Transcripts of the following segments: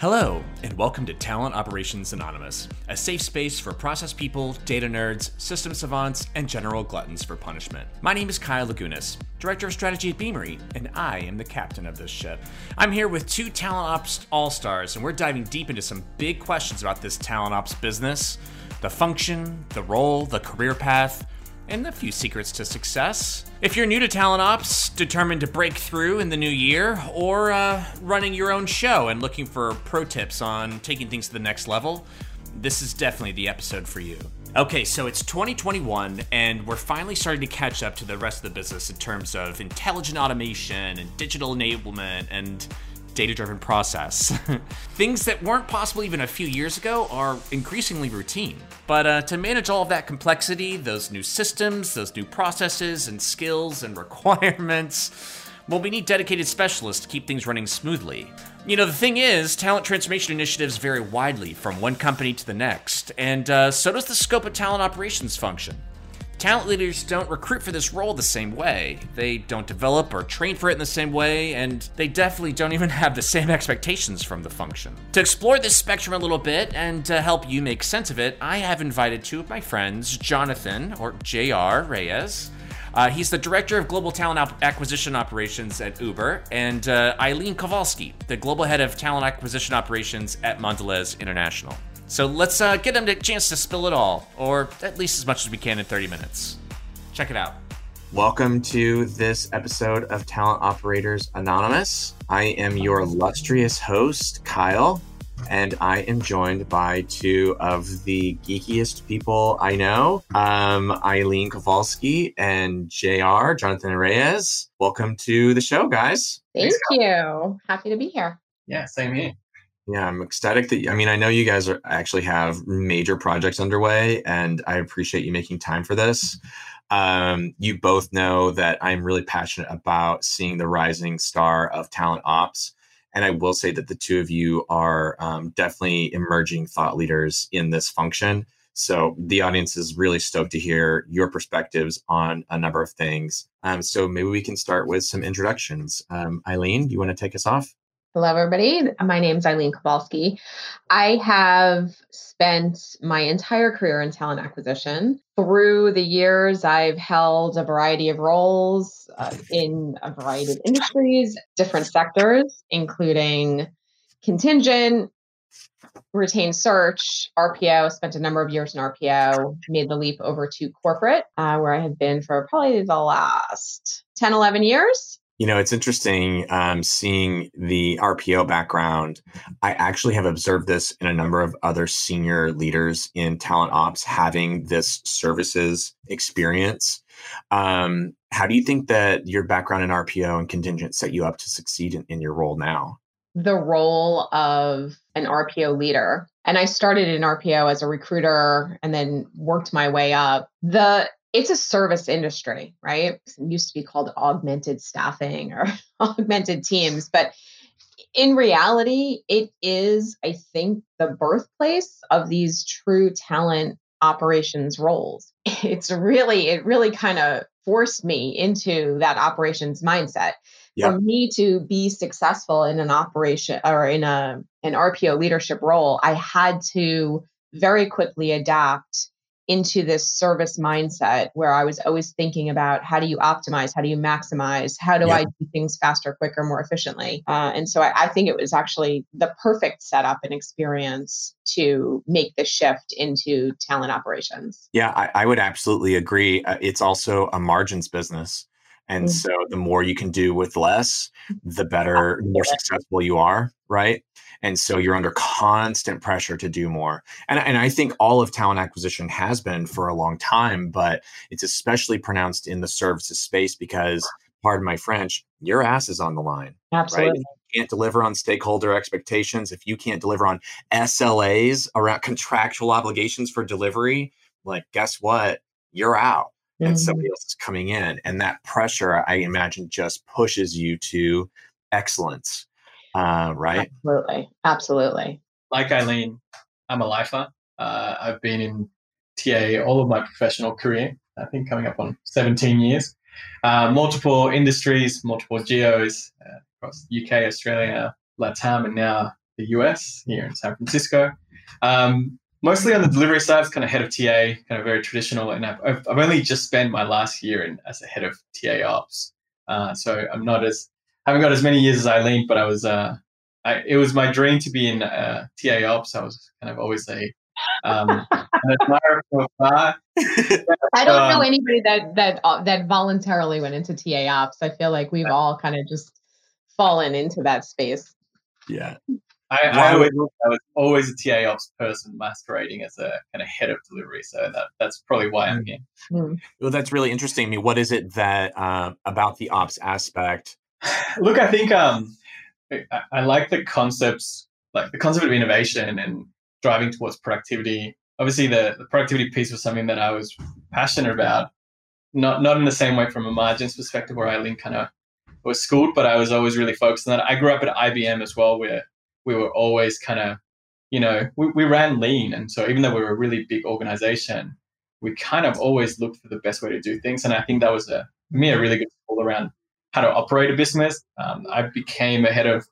Hello, and welcome to Talent Operations Anonymous, a safe space for process people, data nerds, system savants, and general gluttons for punishment. My name is Kyle Lagunas, Director of Strategy at Beamery, and I am the captain of this ship. I'm here with two Talent Ops All Stars, and we're diving deep into some big questions about this Talent Ops business the function, the role, the career path and a few secrets to success. If you're new to Talent Ops, determined to break through in the new year, or uh, running your own show and looking for pro tips on taking things to the next level, this is definitely the episode for you. Okay, so it's 2021, and we're finally starting to catch up to the rest of the business in terms of intelligent automation and digital enablement and data driven process. Things that weren't possible even a few years ago are increasingly routine. But uh, to manage all of that complexity, those new systems, those new processes and skills and requirements, well, we need dedicated specialists to keep things running smoothly. You know, the thing is, talent transformation initiatives vary widely from one company to the next, and uh, so does the scope of talent operations function. Talent leaders don't recruit for this role the same way. They don't develop or train for it in the same way, and they definitely don't even have the same expectations from the function. To explore this spectrum a little bit and to help you make sense of it, I have invited two of my friends, Jonathan, or JR Reyes. Uh, he's the director of global talent op- acquisition operations at Uber, and uh, Eileen Kowalski, the global head of talent acquisition operations at Mondelez International. So let's uh, get them a chance to spill it all, or at least as much as we can in 30 minutes. Check it out. Welcome to this episode of Talent Operators Anonymous. I am your illustrious host, Kyle, and I am joined by two of the geekiest people I know, um, Eileen Kowalski and JR, Jonathan Reyes. Welcome to the show, guys. Thank Thanks, you. Happy to be here. Yeah, same here. Yeah, I'm ecstatic that I mean I know you guys are actually have major projects underway, and I appreciate you making time for this. Um, you both know that I'm really passionate about seeing the rising star of talent ops, and I will say that the two of you are um, definitely emerging thought leaders in this function. So the audience is really stoked to hear your perspectives on a number of things. Um, so maybe we can start with some introductions. Um, Eileen, do you want to take us off? Hello, everybody. My name is Eileen Kowalski. I have spent my entire career in talent acquisition. Through the years, I've held a variety of roles uh, in a variety of industries, different sectors, including contingent, retained search, RPO, spent a number of years in RPO, made the leap over to corporate, uh, where I have been for probably the last 10, 11 years you know, it's interesting um, seeing the RPO background. I actually have observed this in a number of other senior leaders in talent ops having this services experience. Um, how do you think that your background in RPO and contingent set you up to succeed in, in your role now? The role of an RPO leader. And I started in RPO as a recruiter and then worked my way up. The it's a service industry, right? It used to be called augmented staffing or augmented teams, but in reality, it is, I think, the birthplace of these true talent operations roles. It's really, it really kind of forced me into that operations mindset. Yeah. For me to be successful in an operation or in a an RPO leadership role, I had to very quickly adapt into this service mindset where I was always thinking about how do you optimize, how do you maximize, how do yeah. I do things faster, quicker, more efficiently. Uh, and so I, I, think it was actually the perfect setup and experience to make the shift into talent operations. Yeah, I, I would absolutely agree. Uh, it's also a margins business. And mm-hmm. so the more you can do with less, the better, more successful you are, right? And so you're under constant pressure to do more. And, and I think all of talent acquisition has been for a long time, but it's especially pronounced in the services space because, pardon my French, your ass is on the line. Absolutely. Right? can't deliver on stakeholder expectations, if you can't deliver on SLAs around contractual obligations for delivery, like guess what? You're out. Mm-hmm. And somebody else is coming in. And that pressure, I imagine, just pushes you to excellence uh, right? Absolutely. Absolutely. Like Eileen, I'm a lifer. Uh, I've been in TA all of my professional career, I think coming up on 17 years. Uh, multiple industries, multiple geos uh, across UK, Australia, Latam, and now the US here in San Francisco. Um, mostly on the delivery side, it's kind of head of TA, kind of very traditional. And I've, I've only just spent my last year in, as a head of TA ops. Uh, so I'm not as, haven't got as many years as Eileen, but I was, uh, I, it was my dream to be in uh, TA ops. I was kind of always a, um, an admirer from. I don't um, know anybody that that uh, that voluntarily went into TA ops. I feel like we've all kind of just fallen into that space. Yeah. I, I, always, I was always a TA ops person masquerading as a kind of head of delivery. So that, that's probably why I'm here. Mm. Well, that's really interesting. I mean, what is it that uh, about the ops aspect? Look, I think um, I, I like the concepts, like the concept of innovation and driving towards productivity. Obviously, the, the productivity piece was something that I was passionate about. Not not in the same way from a margins perspective, where Eileen kind of was schooled, but I was always really focused on that. I grew up at IBM as well, where we were always kind of, you know, we, we ran lean. And so even though we were a really big organization, we kind of always looked for the best way to do things. And I think that was a, me a really good tool around how to operate a business. Um, I became a head of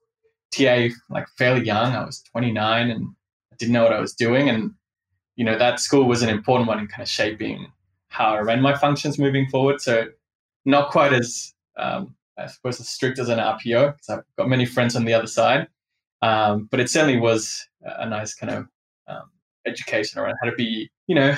TA like fairly young. I was 29 and I didn't know what I was doing. And, you know, that school was an important one in kind of shaping how I ran my functions moving forward. So not quite as, um, I suppose, as strict as an RPO because I've got many friends on the other side. Um, but it certainly was a nice kind of um, education around how to be, you know,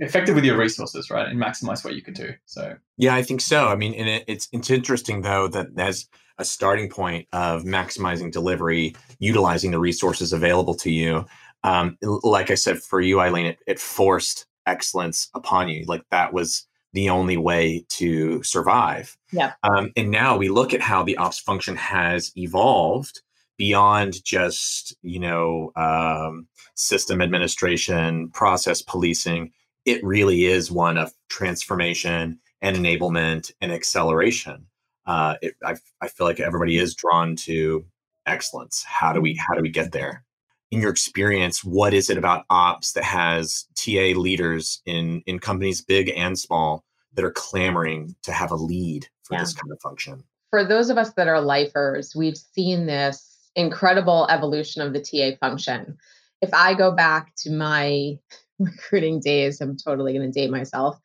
effective with your resources, right, and maximize what you can do. So yeah, I think so. I mean, and it, it's it's interesting though that as a starting point of maximizing delivery, utilizing the resources available to you. Um, like I said, for you, Eileen, it, it forced excellence upon you. Like that was the only way to survive. Yeah. Um, and now we look at how the ops function has evolved beyond just you know um, system administration process policing it really is one of transformation and enablement and acceleration. Uh, it, I, I feel like everybody is drawn to excellence. How do we how do we get there? In your experience what is it about ops that has ta leaders in in companies big and small that are clamoring to have a lead for yeah. this kind of function? For those of us that are lifers we've seen this incredible evolution of the TA function. If I go back to my recruiting days, I'm totally going to date myself.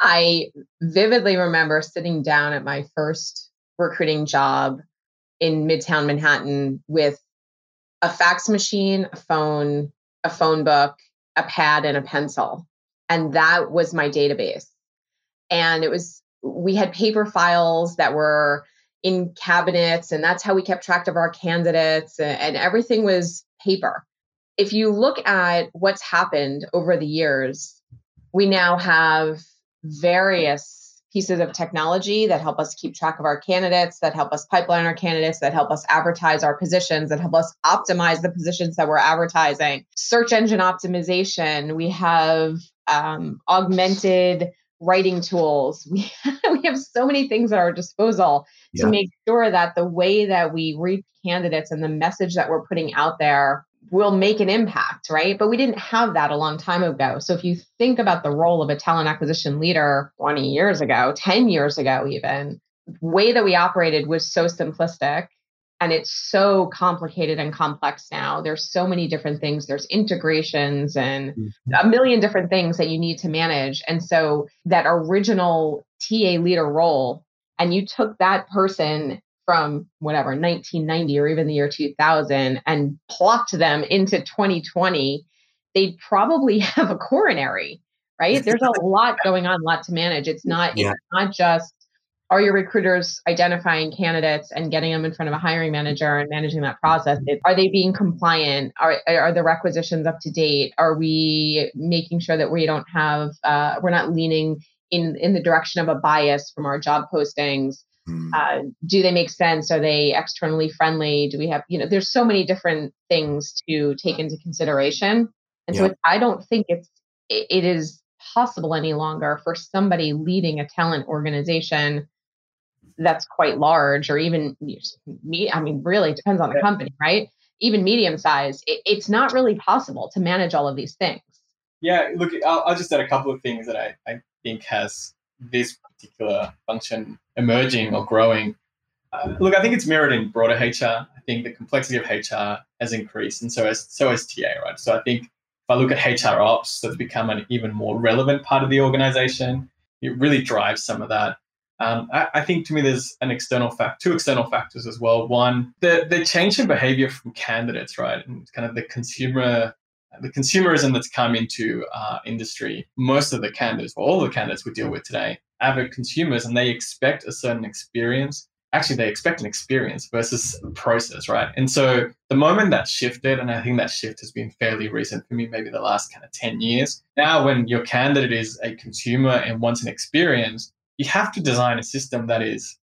I vividly remember sitting down at my first recruiting job in Midtown Manhattan with a fax machine, a phone, a phone book, a pad, and a pencil. And that was my database. And it was, we had paper files that were in cabinets and that's how we kept track of our candidates and, everything was paper. If you look at what's happened over the years we now have various pieces of technology that help us keep track of our candidates that help us pipeline our candidates that help us advertise our positions that help us optimize the positions that we're advertising. Search engine optimization we have um, augmented writing tools we, we have so many things at our disposal yeah. to make sure that the way that we reach candidates and the message that we're putting out there will make an impact, right? But we didn't have that a long time ago. So if you think about the role of a talent acquisition leader 20 years ago, 10 years ago, even, the way that we operated was so simplistic and it's so complicated and complex now. There's so many different things. There's integrations and mm-hmm. a million different things that you need to manage. And so that original ta leader role and you took that person from whatever 1990 or even the year 2000 and plopped them into 2020 they'd probably have a coronary right? There's a lot going on a lot to manage. It's not yeah. it's not just are your recruiters identifying candidates and getting them in front of a hiring manager and managing that process? Are they being compliant? Are, are the requisitions up to date? Are we making sure that we don't have uh, we're not leaning in in the direction of a bias from our job postings? Mm. uh, do they make sense? Are they externally friendly? Do we have you know there's so many different things to take into consideration. And yeah. so i don't think it's it is possible any longer for somebody leading a talent organization that's quite large or even me i mean really depends on the company right even medium size it, it's not really possible to manage all of these things yeah look I'll, I'll, just add a couple of things that I, I think has this particular function emerging or growing. Uh, look, I think it's mirrored in broader HR. I think the complexity of HR has increased, and so has so has TA, right? So I think if I look at HR ops, that's become an even more relevant part of the organization. It really drives some of that. Um, I, I, think to me, there's an external fact, two external factors as well. One, the the change in behavior from candidates, right, and kind of the consumer, the consumerism that's come into uh, industry. Most of the candidates, all the candidates we deal with today, avid consumers, and they expect a certain experience. Actually, they expect an experience versus a process, right? And so the moment that shifted, and I think that shift has been fairly recent for me, maybe the last kind of 10 years. Now, when your candidate is a consumer and wants an experience, you have to design a system that is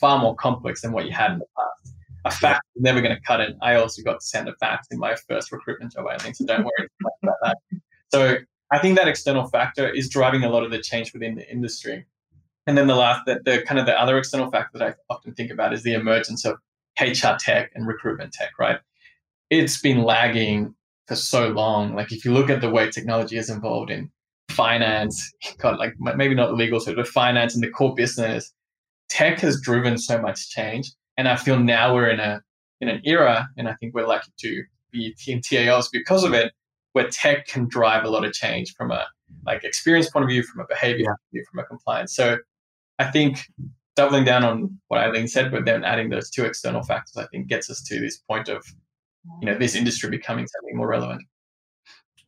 far more complex than what you had in the past. A fact is never going to cut it. I also got to send a fax in my first recruitment job, I think, so don't worry about that. So I think that external factor is driving a lot of the change within the industry. And then the last, the, the kind of the other external factor that I often think about is the emergence of HR tech and recruitment tech, right? It's been lagging for so long. Like if you look at the way technology is involved in finance, God, like maybe not legal, so but finance and the core business, tech has driven so much change. And I feel now we're in a in an era, and I think we're lucky to be in TALs because of it, where tech can drive a lot of change from a like experience point of view, from a behavior yeah. point of view, from a compliance. So I think doubling down on what Eileen said, but then adding those two external factors, I think gets us to this point of you know this industry becoming something more relevant.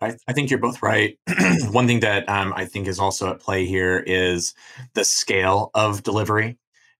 I, I think you're both right. One thing that um, I think is also at play here is the scale of delivery.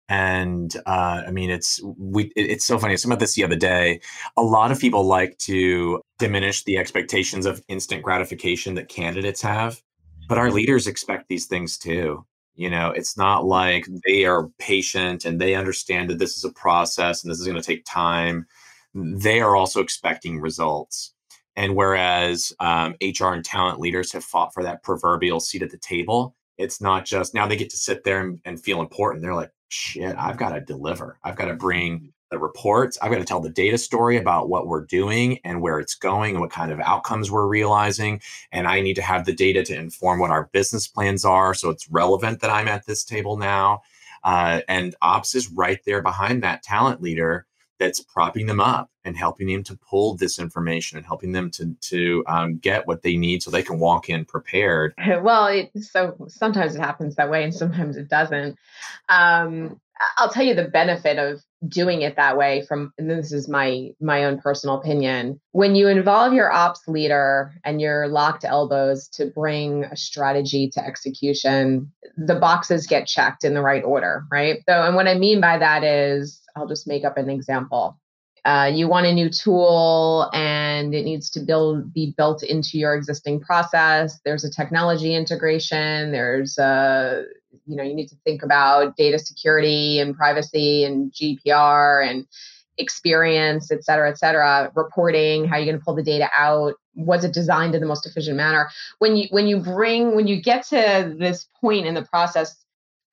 And uh, I mean, it's we. It's so funny. Some of this the other day. A lot of people like to diminish the expectations of instant gratification that candidates have, but our leaders expect these things too. You know, it's not like they are patient and they understand that this is a process and this is going to take time. They are also expecting results. And whereas um, HR and talent leaders have fought for that proverbial seat at the table, it's not just now they get to sit there and, and feel important. They're like, shit, I've got to deliver. I've got to bring the reports. I've got to tell the data story about what we're doing and where it's going and what kind of outcomes we're realizing. And I need to have the data to inform what our business plans are. So it's relevant that I'm at this table now. Uh, and ops is right there behind that talent leader that's propping them up and helping them to pull this information and helping them to to um, get what they need so they can walk in prepared. Well, it, so sometimes it happens that way, and sometimes it doesn't. Um, I'll tell you the benefit of doing it that way from and this is my my own personal opinion when you involve your ops leader and your locked elbows to bring a strategy to execution the boxes get checked in the right order right so and what i mean by that is i'll just make up an example. Uh, you want a new tool and it needs to build be built into your existing process. There's a technology integration. There's a you know you need to think about data security and privacy and gdpr and experience et cetera et cetera reporting how are you're going to pull the data out was it designed in the most efficient manner. When you when you bring when you get to this point in the process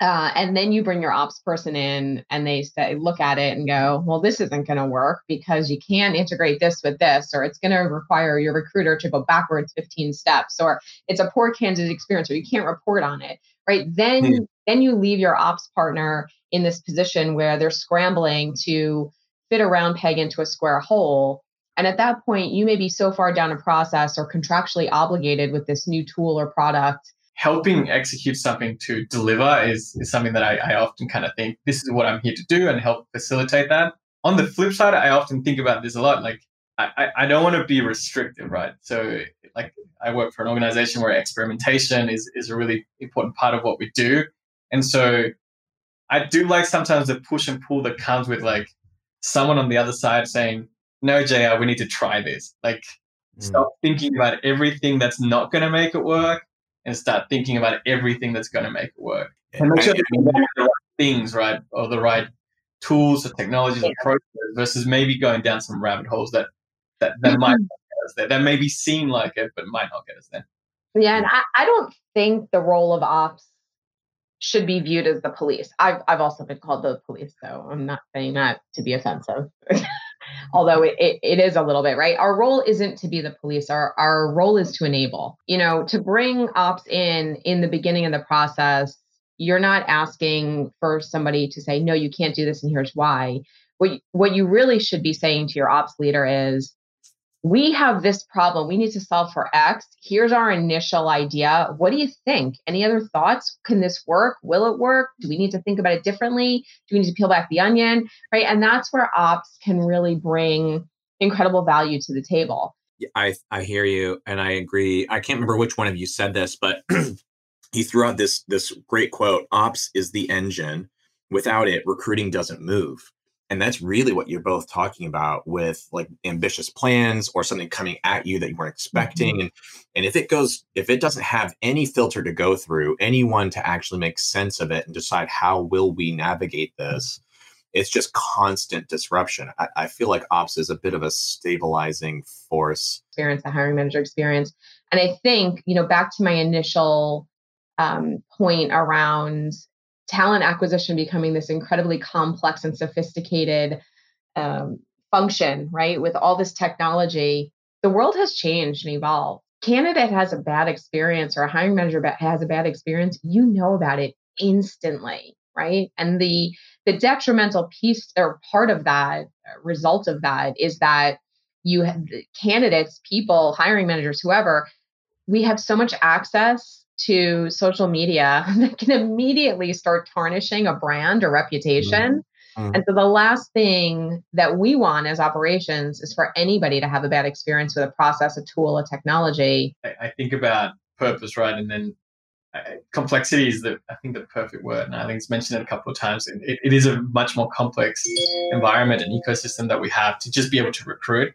uh, and then you bring your ops person in and they say look at it and go well this isn't going to work because you can't integrate this with this or it's going to require your recruiter to go backwards 15 steps or it's a poor candidate experience or you can't report on it right then mm-hmm. then you leave your ops partner in this position where they're scrambling to fit a round peg into a square hole and at that point you may be so far down a process or contractually obligated with this new tool or product helping execute something to deliver is, is something that I, I often kind of think this is what i'm here to do and help facilitate that on the flip side i often think about this a lot like I, I don't want to be restrictive, right? So, like, I work for an organization where experimentation is, is a really important part of what we do. And so, I do like sometimes the push and pull that comes with like someone on the other side saying, no, JR, we need to try this. Like, mm. stop thinking about everything that's not going to make it work and start thinking about everything that's going to make it work. And make sure that you the right things, right? Or the right tools, or technologies, or processes versus maybe going down some rabbit holes that that, that might mm-hmm. get us there. That maybe seem like it, but might not get us there. Yeah, and I, I don't think the role of ops should be viewed as the police. I've I've also been called the police, so I'm not saying that to be offensive. Although it, it, it is a little bit, right? Our role isn't to be the police. Our our role is to enable, you know, to bring ops in in the beginning of the process You're not asking for somebody to say, no, you can't do this and here's why. What, what you really should be saying to your ops leader is, we have this problem we need to solve for X. Here's our initial idea. What do you think? Any other thoughts? Can this work? Will it work? Do we need to think about it differently? Do we need to peel back the onion? Right. And that's where ops can really bring incredible value to the table. I, I hear you and I agree. I can't remember which one of you said this, but he threw out this this great quote ops is the engine without it recruiting doesn't move and that's really what you're both talking about with like ambitious plans or something coming at you that you weren't expecting. Mm-hmm. and and if it goes if it doesn't have any filter to go through anyone to actually make sense of it and decide how will we navigate this it's just constant disruption. I, I feel like ops is a bit of a stabilizing force. Experience the hiring manager experience. And i think you know back to my initial um, point around talent acquisition becoming this incredibly complex and sophisticated um, function, right? With all this technology, the world has changed and evolved. Candidate has a bad experience or a hiring manager has a bad experience, you know about it instantly, right? And the the detrimental piece or part of that uh, result of that is that you have candidates, people, hiring managers, whoever, we have so much access to social media that can immediately start tarnishing a brand or reputation. Mm-hmm. And so the last thing that we want as operations is for anybody to have a bad experience with a process, a tool, a technology. I, I think about purpose, right? And then uh, complexity is the I think the perfect word, and I think it's mentioned it a couple of times. It, it is a much more complex environment and ecosystem that we have to just be able to recruit.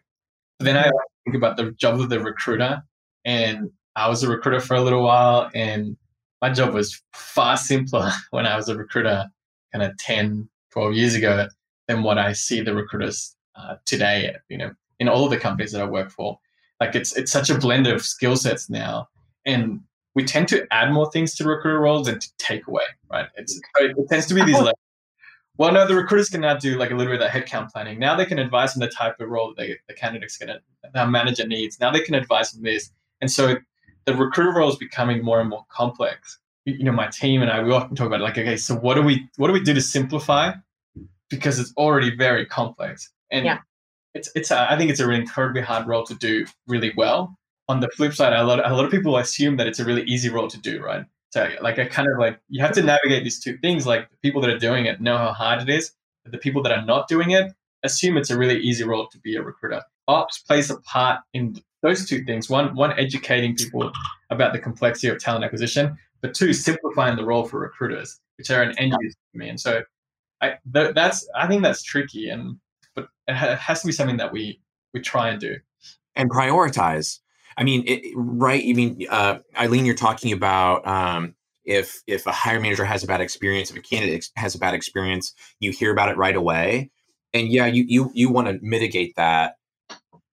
But then I mm-hmm. think about the job of the recruiter, and I was a recruiter for a little while, and my job was far simpler when I was a recruiter kind of 10, 12 years ago than what I see the recruiters uh, today, you know, in all of the companies that I work for. Like it's it's such a blend of skill sets now. And we tend to add more things to recruiter roles than to take away, right? It's, it tends to be these like, well, no, the recruiters can now do like a little bit of that headcount planning. Now they can advise on the type of role that they, the candidate's going to, manager needs. Now they can advise on this. And so the recruiter role is becoming more and more complex. You know, my team and I, we often talk about it, like, okay, so what do we what do we do to simplify? Because it's already very complex. And yeah. it's it's a, I think it's a really incredibly hard role to do really well. On the flip side, a lot a lot of people assume that it's a really easy role to do, right? So like I kind of like you have to navigate these two things. Like the people that are doing it know how hard it is. But the people that are not doing it assume it's a really easy role to be a recruiter. Ops plays a part in those two things one one educating people about the complexity of talent acquisition but two simplifying the role for recruiters which are an end user for me. And so i th- that's i think that's tricky and but it, ha- it, has to be something that we we try and do. And prioritize. I mean it, right i mean uh, eileen you're talking about um, if if a hire manager has a bad experience if a candidate has a bad experience you hear about it right away. And yeah you you you want to mitigate that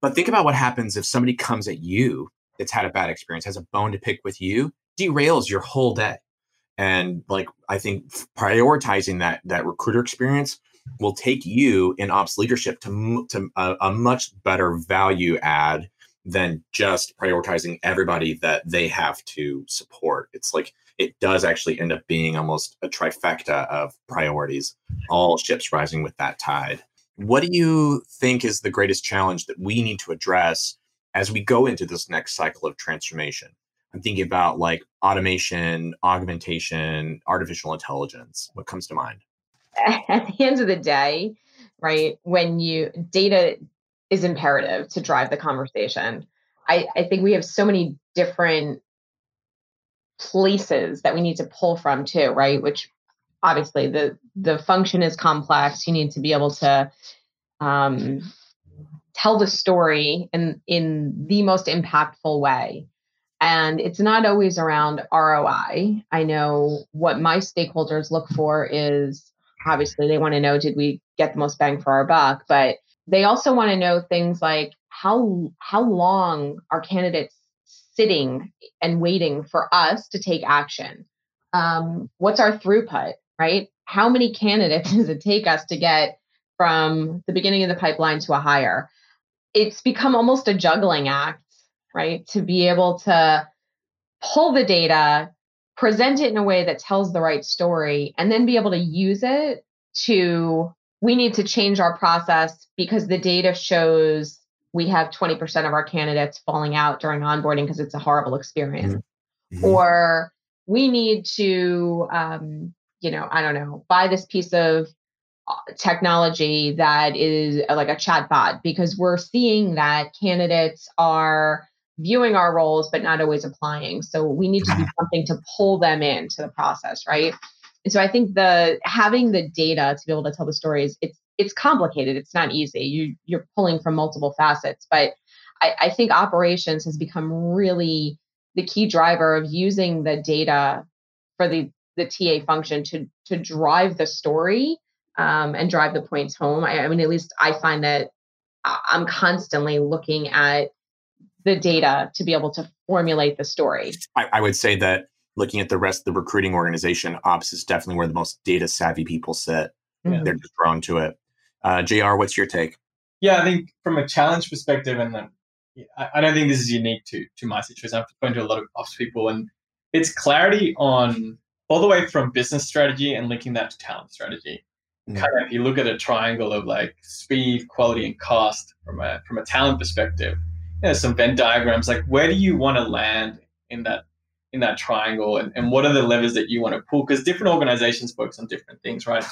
but think about what happens if somebody comes at you that's had a bad experience, has a bone to pick with you, derails your whole day. And like I think prioritizing that that recruiter experience will take you in ops leadership to to a, a much better value add than just prioritizing everybody that they have to support. It's like it does actually end up being almost a trifecta of priorities, all ships rising with that tide. What do you think is the greatest challenge that we need to address as we go into this next cycle of transformation? I'm thinking about like automation, augmentation, artificial intelligence. What comes to mind? At the end of the day, right, when you data is imperative to drive the conversation. I, I think we have so many different places that we need to pull from too, right? Which obviously the the function is complex. You need to be able to um, tell the story in in the most impactful way. And it's not always around roi i. Know what my stakeholders look for is obviously they want to know did we get the most bang for our buck? But they also want to know things like how how long are candidates sitting and waiting for us to take action? Um, what's our throughput right? How many candidates does it take us to get from the beginning of the pipeline to a hire? It's become almost a juggling act, right? To be able to pull the data, present it in a way that tells the right story, and then be able to use it to we need to change our process because the data shows we have 20% of our candidates falling out during onboarding because it's a horrible experience. Mm-hmm. Or we need to, um, you know, I don't know, buy this piece of uh, technology that is uh, like a chat bot because we're seeing that candidates are viewing our roles but not always applying. So we need to do something to pull them into the process right? And so i think the having the data to be able to tell the stories it's it's complicated. It's not easy. You you're pulling from multiple facets. But I, I think operations has become really the key driver of using the data for the the ta function to to drive the story um, and drive the points home. I, I mean, at least I find that I'm constantly looking at the data to be able to formulate the story. I, I, would say that looking at the rest of the recruiting organization, ops is definitely where the most data savvy people sit. Mm-hmm. They're just drawn to it. Uh, JR, what's your take? Yeah, I think from a challenge perspective, and then I, I don't think this is unique to to my situation. I've spoken to a lot of ops people, and it's clarity on all the way from business strategy and linking that to talent strategy kind of if you look at a triangle of like speed, quality, and cost from a from a talent perspective, you know, some Venn diagrams like where do you want to land in that in that triangle and, and what are the levers that you want to pull? Because different organizations focus on different things, right?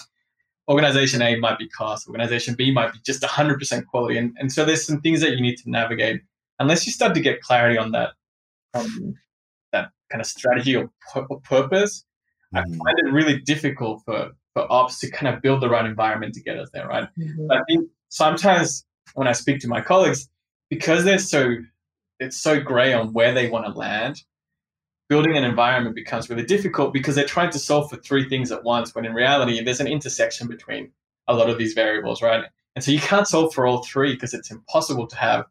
Organization A might be cost, organization B might be just 100% quality. And, and so there's some things that you need to navigate. Unless you start to get clarity on that, um, that kind of strategy or, or purpose. I find it really difficult for for ops to kind of build the right environment to get us there, right? Mm-hmm. I think sometimes when I speak to my colleagues, because they're so it's so gray on where they want to land, building an environment becomes really difficult because they're trying to solve for three things at once when in reality there's an intersection between a lot of these variables, right? And so you can't solve for all three because it's impossible to have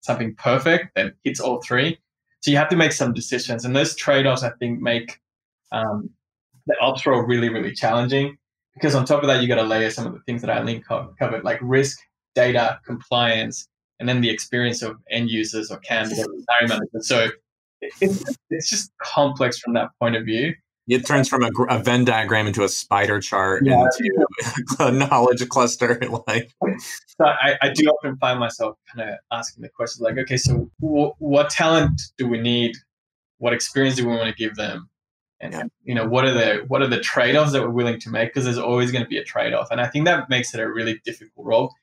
something perfect that hits all three. So you have to make some decisions, and those trade-offs I think make um, the ops role really, really challenging because on top of that, you got to layer some of the things that Eileen covered, like risk, data, compliance, and then the experience of end users or candidates, hiring managers. So it's, it's just complex from that point of view. It turns from a, a Venn diagram into a spider chart yeah. into a knowledge cluster. Like, so I, I do often find myself kind of asking the question, like, okay, so w- what talent do we need? What experience do we want to give them? And yeah. you know what are the what are the trade-offs that we're willing to make? Because there's always going to be a trade-off and i think that makes it a really difficult role.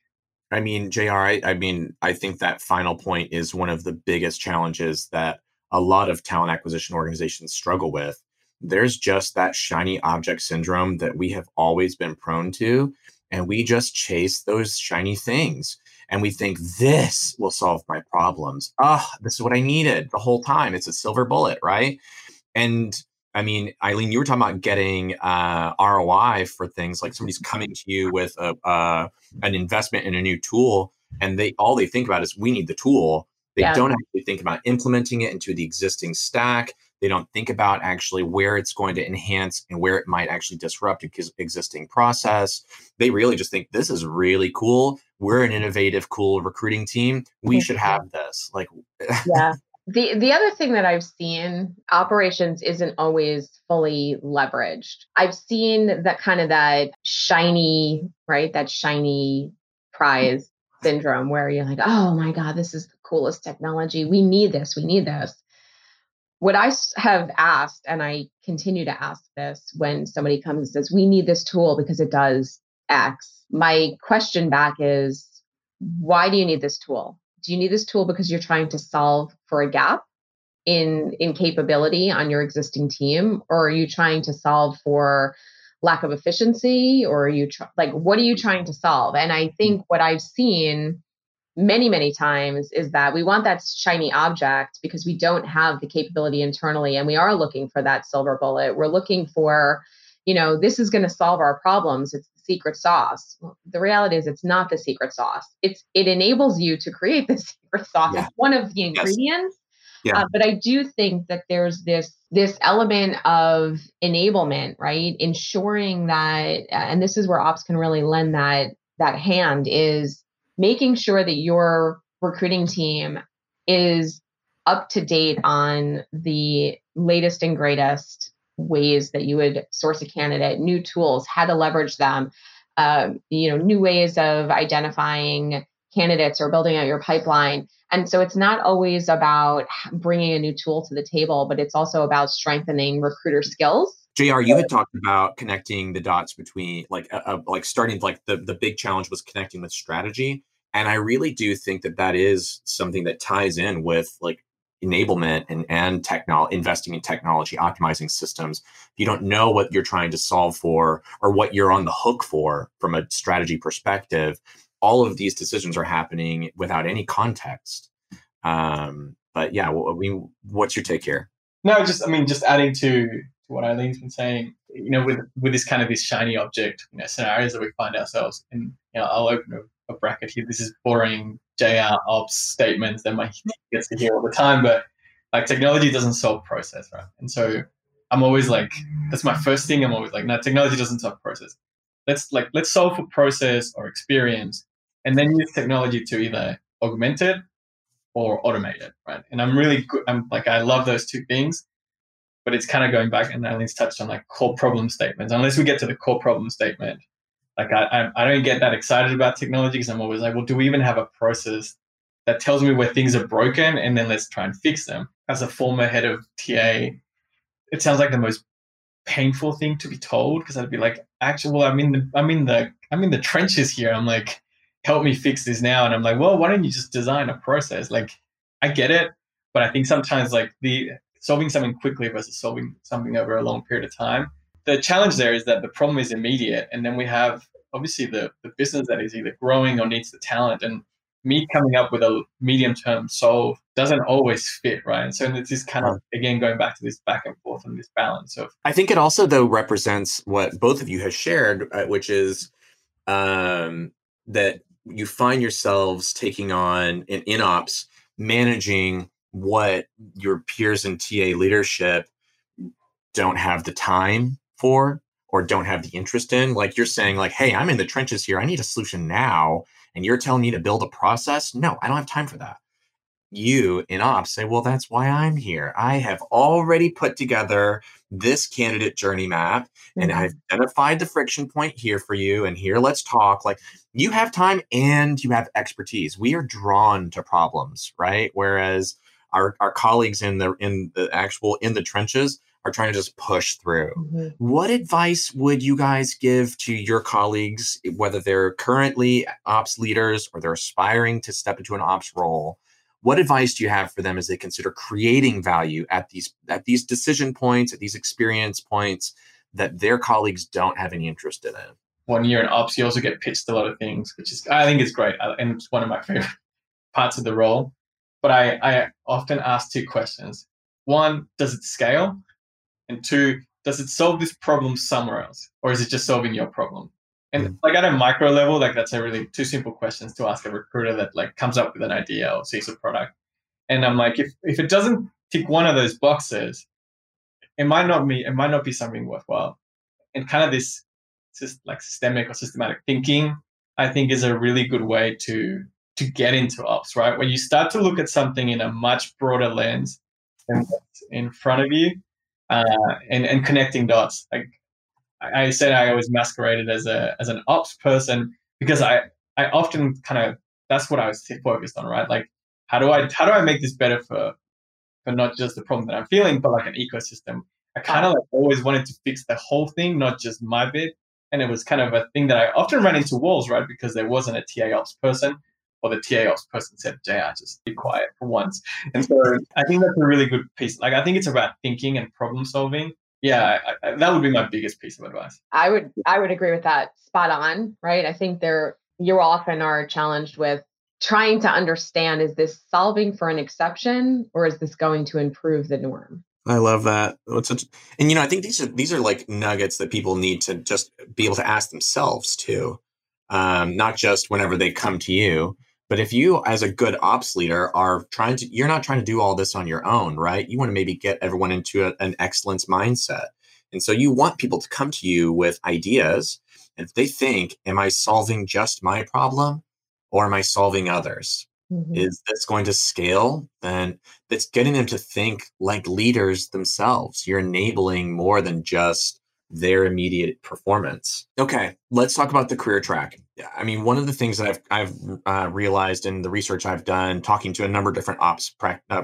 I mean jr I, I mean i think that final point is one of the biggest challenges that a lot of talent acquisition organizations struggle with. There's just that shiny object syndrome that we have always been prone to and we just chase those shiny things and we think this will solve my problems. Ah oh, this is what i needed the whole time. It's a silver bullet right? And I mean, Eileen, you were talking about getting uh, ROI for things like somebody's coming to you with a, uh, an investment in a new tool, and they all they think about is we need the tool. They yeah. don't actually think about implementing it into the existing stack. They don't think about actually where it's going to enhance and where it might actually disrupt existing process. They really just think this is really cool. We're an innovative, cool recruiting team. We should have this. Like, yeah. The the other thing that I've seen, operations isn't always fully leveraged. I've seen that kind of that shiny, right? That shiny prize syndrome where you're like, oh my God, this is the coolest technology. We need this. We need this. What I have asked, and I continue to ask this when somebody comes and says, we need this tool because it does X. My question back is, why do you need this tool? Do you need this tool because you're trying to solve for a gap in in capability on your existing team? Or are you trying to solve for lack of efficiency? Or are you tr- like what are you trying to solve? And i think what i've seen many many times is that we want that shiny object because we don't have the capability internally and we are looking for that silver bullet. We're looking for you know this is going to solve our problems it's secret sauce. the reality is it's not the secret sauce. It's it enables you to create the secret sauce. Yeah. It's one of the ingredients. Yes. Yeah. Uh, but I do think that there's this this element of enablement, right? Ensuring that, and this is where ops can really lend that that hand is making sure that your recruiting team is up to date on the latest and greatest ways that you would source a candidate, new tools, how to leverage them, um, you know, new ways of identifying candidates or building out your pipeline. And so it's not always about bringing a new tool to the table, but it's also about strengthening recruiter skills. Jr. You had talked about connecting the dots between like uh, like starting like the the big challenge was connecting with strategy, and I really do think that that is something that ties in with like enablement and and technology investing in technology optimizing systems if you don't know what you're trying to solve for or what you're on the hook for from a strategy perspective all of these decisions are happening without any context. Um, but yeah, well, I mean, what's your take here? No, just I mean, just adding to, to what Eileen's been saying, you know, with with this kind of this shiny object, you know, scenarios that we find ourselves in. You know, I'll open a, a bracket here. This is boring JR ops statements that my gets to hear all the time, but like technology doesn't solve process, right? And so I'm always like, that's my first thing. I'm always like, no, technology doesn't solve process. Let's like let's solve for process or experience and then use technology to either augment it or automate it, right? And I'm really good. I'm like, I love those two things, but it's kind of going back and Eileen's touched on like core problem statements. Unless we get to the core problem statement, like I, I, don't get that excited about technology because I'm always like, well, do we even have a process that tells me where things are broken and then let's try and fix them? As a former head of TA, it sounds like the most painful thing to be told because I'd be like, actually, well, I'm in the, I'm in the, I'm in the trenches here. I'm like, help me fix this now. And I'm like, well, why don't you just design a process? Like, I get it, but I think sometimes like the solving something quickly versus solving something over a long period of time. The challenge there is that the problem is immediate, and then we have obviously the, the business that is either growing or needs the talent. And me coming up with a medium term solve doesn't always fit, right? And so it's this kind of again going back to this back and forth and this balance of. I think it also though represents what both of you have shared, uh, which is um, that you find yourselves taking on an in ops, managing what your peers in TA leadership don't have the time for or don't have the interest in. Like you're saying, like, hey, I'm in the trenches here. I need a solution now. And you're telling me to build a process. No, I don't have time for that. You in ops say, well, that's why I'm here. I have already put together this candidate journey map and mm-hmm. I've identified the friction point here for you. And here, let's talk. Like you have time and you have expertise. We are drawn to problems, right? Whereas our, our colleagues in the in the actual in the trenches are trying to just push through. Mm-hmm. What advice would you guys give to your colleagues, whether they're currently ops leaders or they're aspiring to step into an ops role? what advice do you have for them as they consider creating value at these at these decision points at these experience points that their colleagues don't have any interest in it one year in ops you also get pitched a lot of things which is i think is great and it's one of my favorite parts of the role but i i often ask two questions one does it scale and two does it solve this problem somewhere else or is it just solving your problem and mm. like at a micro level, like that's a really two simple questions to ask a recruiter that like comes up with an idea or sees a product. And I'm like, if if it doesn't tick one of those boxes, it might not be it might not be something worthwhile. And kind of this just like systemic or systematic thinking, I think is a really good way to to get into ops, right? When you start to look at something in a much broader lens than what's in front of you, uh, and and connecting dots. Like I said I always masqueraded as a as an ops person because I I often kind of that's what I was focused on, right? Like how do I how do I make this better for for not just the problem that I'm feeling, but like an ecosystem. I kind of like always wanted to fix the whole thing, not just my bit. And it was kind of a thing that I often ran into walls, right? Because there wasn't a TA ops person, or the TA ops person said, JR, just be quiet for once. And so I think that's a really good piece. Like I think it's about thinking and problem solving yeah I, I, that would be my biggest piece of advice i would i would agree with that spot on right i think there you often are challenged with trying to understand is this solving for an exception or is this going to improve the norm I love that. Such, and you know, I think these are these are like nuggets that people need to just be able to ask themselves too, um, not just whenever they come to you. But if you, as a good ops leader, are trying to, you're not trying to do all this on your own, right? You want to maybe get everyone into a, an excellence mindset. And so you want people to come to you with ideas. And if they think, am I solving just my problem or am I solving others? Mm-hmm. Is this going to scale? And that's getting them to think like leaders themselves. You're enabling more than just their immediate performance. Okay, let's talk about the career track. I mean, one of the things that I've I've uh, realized in the research I've done, talking to a number of different ops uh,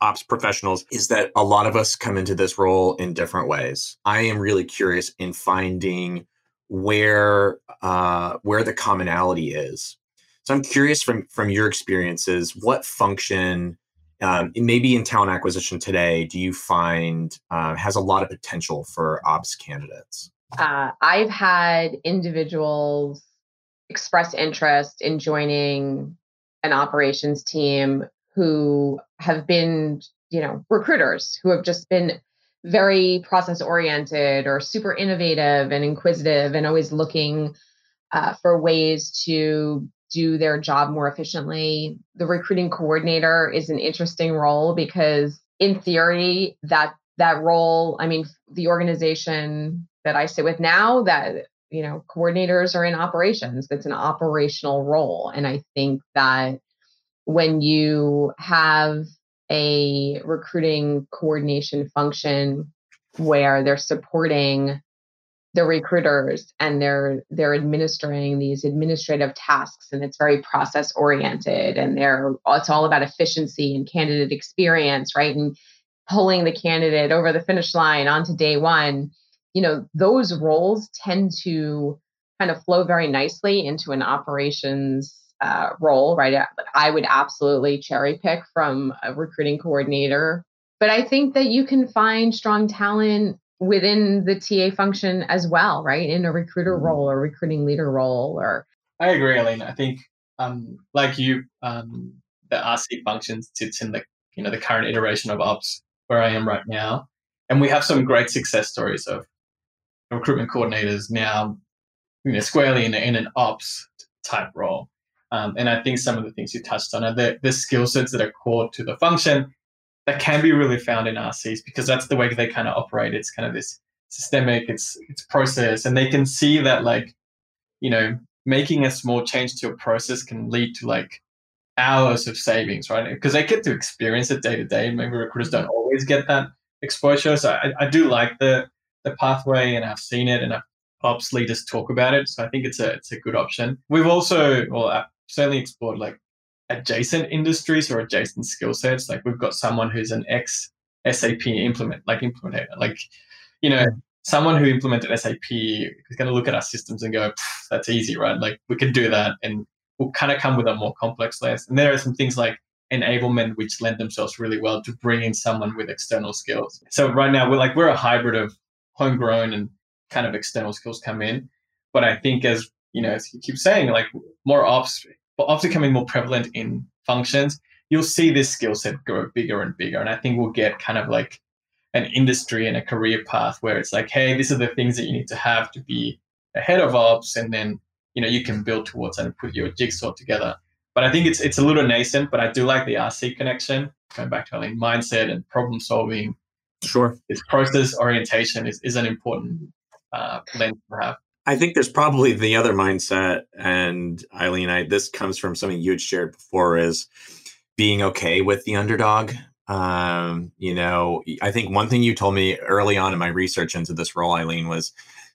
ops professionals, is that a lot of us come into this role in different ways. I am really curious in finding where uh, where the commonality is. So I'm curious from from your experiences, what function um, maybe in talent acquisition today do you find uh, has a lot of potential for ops candidates? Uh, I've had individuals express interest in joining an operations team who have been, you know, recruiters who have just been very process oriented or super innovative and inquisitive and always looking uh, for ways to do their job more efficiently. The recruiting coordinator is an interesting role because in theory that that role, I mean the organization that I sit with now that you know coordinators are in operations that's an operational role and I think that when you have a recruiting coordination function where they're supporting the recruiters and they're they're administering these administrative tasks and it's very process oriented and they're it's all about efficiency and candidate experience right? And pulling the candidate over the finish line onto day one you know those roles tend to kind of flow very nicely into an operations uh, role right? I would absolutely cherry pick from a recruiting coordinator. But i think that you can find strong talent within the TA function as well, right? In a recruiter mm-hmm. role or recruiting leader role or I agree, Eileen. I think um, like you, um, the RC function sits in the you know the current iteration of ops where I am right now. And we have some great success stories of recruitment coordinators now, you know, squarely in, in an ops type role. Um, and I think some of the things you touched on are the, the skill sets that are core to the function that can be really found in RCs because that's the way they kind of operate. It's kind of this systemic, it's it's process, and they can see that like, you know, making a small change to a process can lead to like hours of savings, right? Because they get to experience it day to day. Maybe recruiters don't mm-hmm. always get that exposure. So I, I do like the the pathway, and I've seen it, and I've ops leaders talk about it. So I think it's a it's a good option. We've also, well, I've certainly explored like adjacent industries or adjacent skill sets. Like we've got someone who's an ex SAP implement, like implementator, like, you know, someone who implemented SAP is going to look at our systems and go, that's easy, right? Like we can do that. And we'll kind of come with a more complex list. And there are some things like enablement, which lend themselves really well to bring in someone with external skills. So right now we're like, we're a hybrid of homegrown and kind of external skills come in. But I think as, you know, as you keep saying, like more ops but after becoming more prevalent in functions, you'll see this skill set grow bigger and bigger. And I think we'll get kind of like an industry and a career path where it's like, hey, these are the things that you need to have to be ahead of ops, and then you know you can build towards and put your jigsaw together. But I think it's it's a little nascent, but I do like the RC connection. Going back to like mindset and problem solving. Sure. This process orientation is, is an important uh, lens to have. I think there's probably the other mindset, and Eileen, I this comes from something you had shared before is being okay with the underdog. Um, you know, I think one thing you told me early on in my research into this role, Eileen, was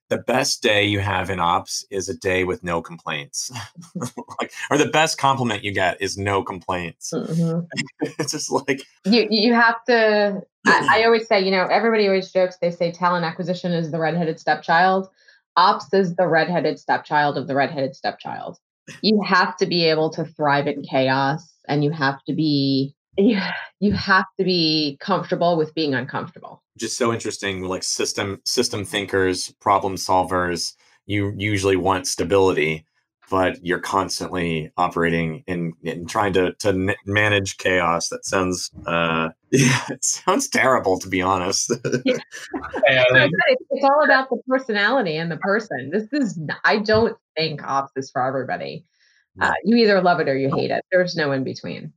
the best day you have in ops is a day with no complaints. like, or the best compliment you get is no complaints. Mm-hmm. it's just like you you have to I, I always say, you know, everybody always jokes, they say talent acquisition is the redheaded stepchild. Ops is the redheaded stepchild of the redheaded stepchild. You have to be able to thrive in chaos and you have to be you, you have to be comfortable with being uncomfortable. Just so interesting like system system thinkers, problem solvers, you usually want stability but you're constantly operating and, trying to to manage chaos. That sounds uh, yeah, it sounds terrible to be honest. yeah. it's all about the personality and the person. This is I don't think ops is for everybody. Uh, you either love it or you hate it. There's no in between.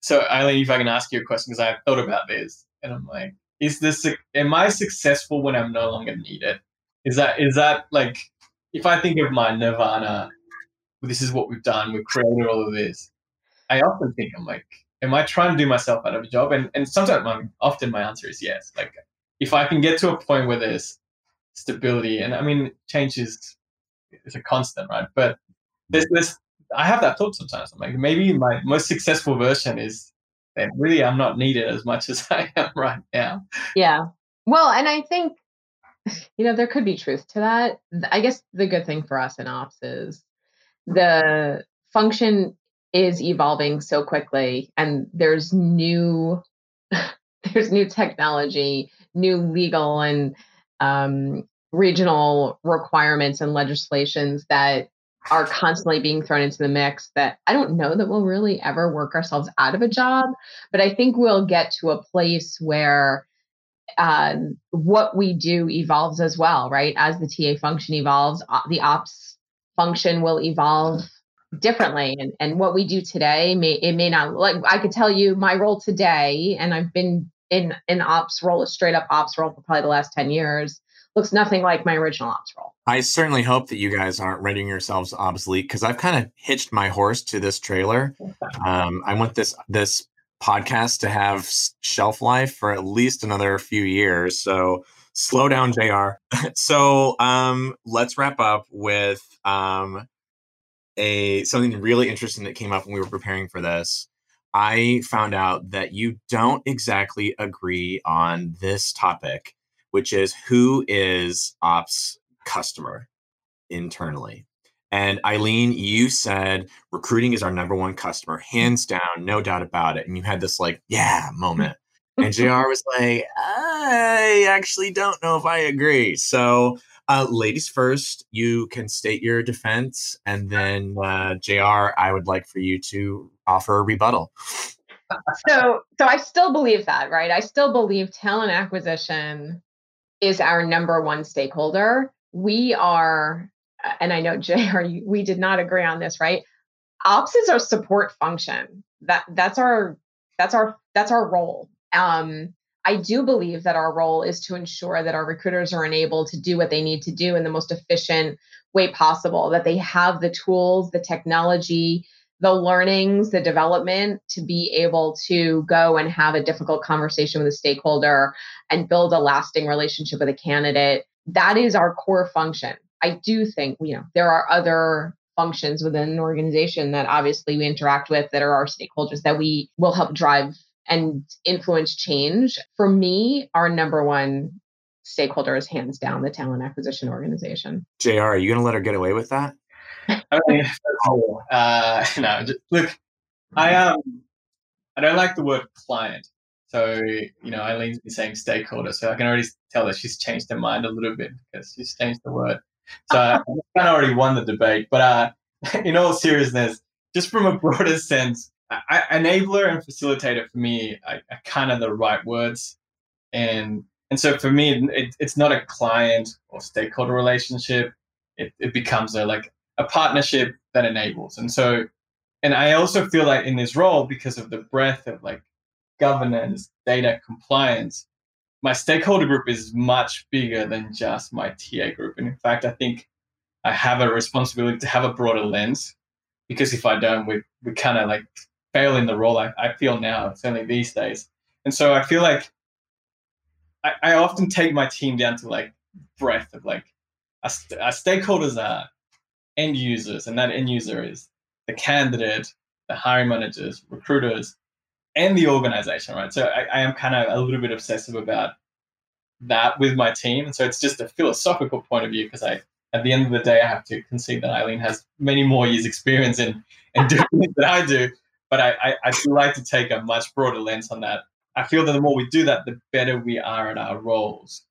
So Eileen, if I can ask you a question because I've thought about this and I'm like, is this am I successful when I'm no longer needed? Is that is that like if I think of my nirvana this is what we've done. We've created all of this. I often think I'm like, am I trying to do myself out of a job? And and sometimes, my, often my answer is yes. Like, if I can get to a point where there's stability, and I mean, change is it's a constant, right? But there's this. I have that thought sometimes. I'm like, maybe my most successful version is that really I'm not needed as much as I am right now. Yeah. Well, and I think you know there could be truth to that. I guess the good thing for us in ops is the function is evolving so quickly and there's new there's new technology new legal and um, regional requirements and legislations that are constantly being thrown into the mix that I don't know that we'll really ever work ourselves out of a job, but I think we'll get to a place where uh, what we do evolves as well, right? As the TA function evolves, the ops function will evolve differently. And, and what we do today may it may not like i could tell you my role today and i've been in an ops role a straight up ops role for probably the last 10 years looks nothing like my original ops role. I certainly hope that you guys aren't rendering yourselves obsolete because i've kind of hitched my horse to this trailer. Um, i want this this podcast to have shelf life for at least another few years. So slow down jr so um, let's wrap up with um, a something really interesting that came up when we were preparing for this. I found out that you don't exactly agree on this topic, which is who is ops customer internally. And Eileen, you said recruiting is our number one customer, hands down, no doubt about it. And you had this like, yeah moment. And JR was like, I actually don't know if I agree. So uh, ladies first, you can state your defense, and then uh, Jr. I would like for you to offer a rebuttal. So, so I still believe that, right? I still believe talent acquisition is our number one stakeholder. We are, and I know Jr. We did not agree on this, right? Ops is our support function. That that's our that's our that's our role. Um, I do believe that our role is to ensure that our recruiters are enabled to do what they need to do in the most efficient way possible, that they have the tools, the technology, the learnings, the development to be able to go and have a difficult conversation with a stakeholder and build a lasting relationship with a candidate. That is our core function. I do think, you know, there are other functions within an organization that obviously we interact with that are our stakeholders that we will help drive and influence change. For me, our number one stakeholder is hands down the talent acquisition organization. JR, are you going to let her get away with that? I mean, uh, no, just, look, I um, I don't like the word client. So, you know, Eileen's been saying stakeholder, so I can already tell that she's changed her mind a little bit because she's changed the word. So I kind of already won the debate. But uh, in all seriousness, just from a broader sense, I, enabler and facilitator for me are, are, kind of the right words, and and so for me, it, it's not a client or stakeholder relationship. It, it becomes a like a partnership that enables, and so and I also feel like in this role because of the breadth of like governance, data compliance, my stakeholder group is much bigger than just my TA group, and in fact, I think I have a responsibility to have a broader lens because if I don't, we we kind of like fail in the role I, I feel now, certainly these days. And so I feel like I, I often take my team down to like breadth of like our, our stakeholders are end users, and that end user is the candidate, the hiring managers, recruiters, and the organization, right? So I, I am kind of a little bit obsessive about that with my team. And so it's just a philosophical point of view because I, at the end of the day, I have to concede that Eileen has many more years experience in, in doing it than I do. But I, I, I do like to take a much broader lens on that. I feel that the more we do that, the better we are at our roles.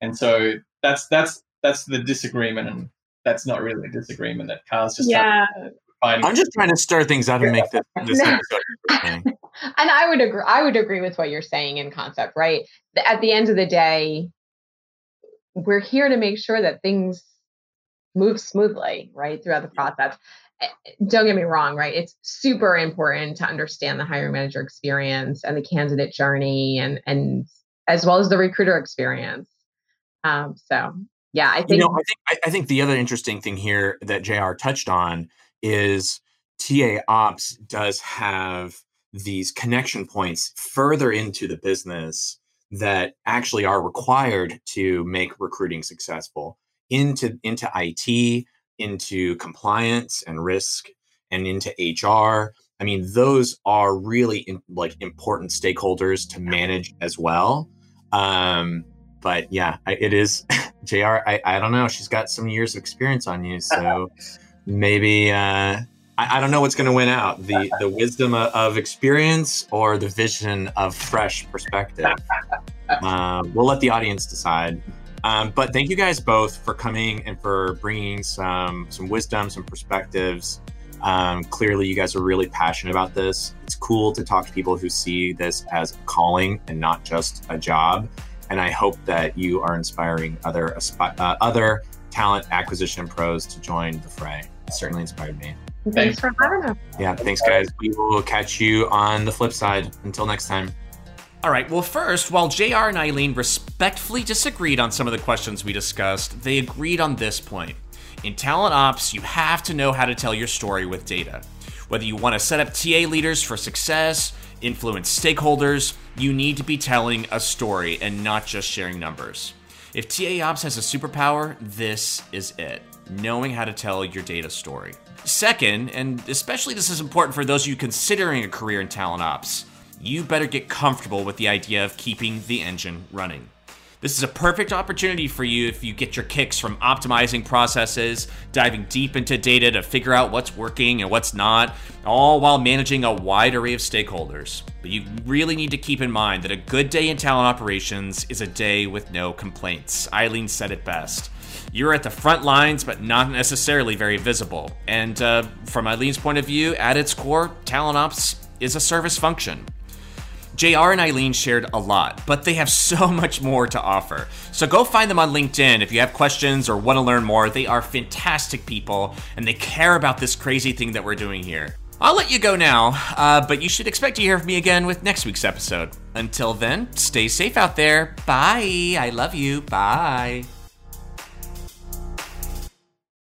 And so that's that's that's the disagreement, and that's not really a disagreement. That Carl's just yeah. I'm just trying to stir things up and make this, this episode. and I would agree. I would agree with what you're saying in concept, right? At the end of the day, we're here to make sure that things move smoothly, right, throughout the process. Don't get me wrong, right? It's super important to understand the hiring manager experience and the candidate journey and and as well as the recruiter experience. Um, so yeah, I think you know, I think I think the other interesting thing here that JR touched on is TA Ops does have these connection points further into the business that actually are required to make recruiting successful into into IT, into compliance and risk, and into HR. I mean, those are really in, like important stakeholders to manage as well. Um, but yeah, I, it is Jr. I, I don't know. She's got some years of experience on you, so maybe uh, I, I don't know what's going to win out the the wisdom of, of experience or the vision of fresh perspective. Um, we'll let the audience decide. Um, but thank you guys both for coming and for bringing some some wisdom, some perspectives. Um, clearly, you guys are really passionate about this. It's cool to talk to people who see this as a calling and not just a job. And I hope that you are inspiring other uh, other talent acquisition pros to join the fray. It certainly inspired me. Thanks for having us. Yeah, thanks, guys. We will catch you on the flip side. Until next time. All right, well, first, while JR and Eileen respectfully disagreed on some of the questions we discussed, they agreed on this point. In talent ops, you have to know how to tell your story with data. Whether you want to set up TA leaders for success, influence stakeholders, you need to be telling a story and not just sharing numbers. If TA ops has a superpower, this is it knowing how to tell your data story. Second, and especially this is important for those of you considering a career in talent ops, you better get comfortable with the idea of keeping the engine running. This is a perfect opportunity for you if you get your kicks from optimizing processes, diving deep into data to figure out what's working and what's not, all while managing a wide array of stakeholders. But you really need to keep in mind that a good day in talent operations is a day with no complaints. Eileen said it best. You're at the front lines, but not necessarily very visible. And uh, from Eileen's point of view, at its core, talent ops is a service function. JR and Eileen shared a lot, but they have so much more to offer. So go find them on LinkedIn if you have questions or want to learn more. They are fantastic people and they care about this crazy thing that we're doing here. I'll let you go now, uh, but you should expect to hear from me again with next week's episode. Until then, stay safe out there. Bye. I love you. Bye.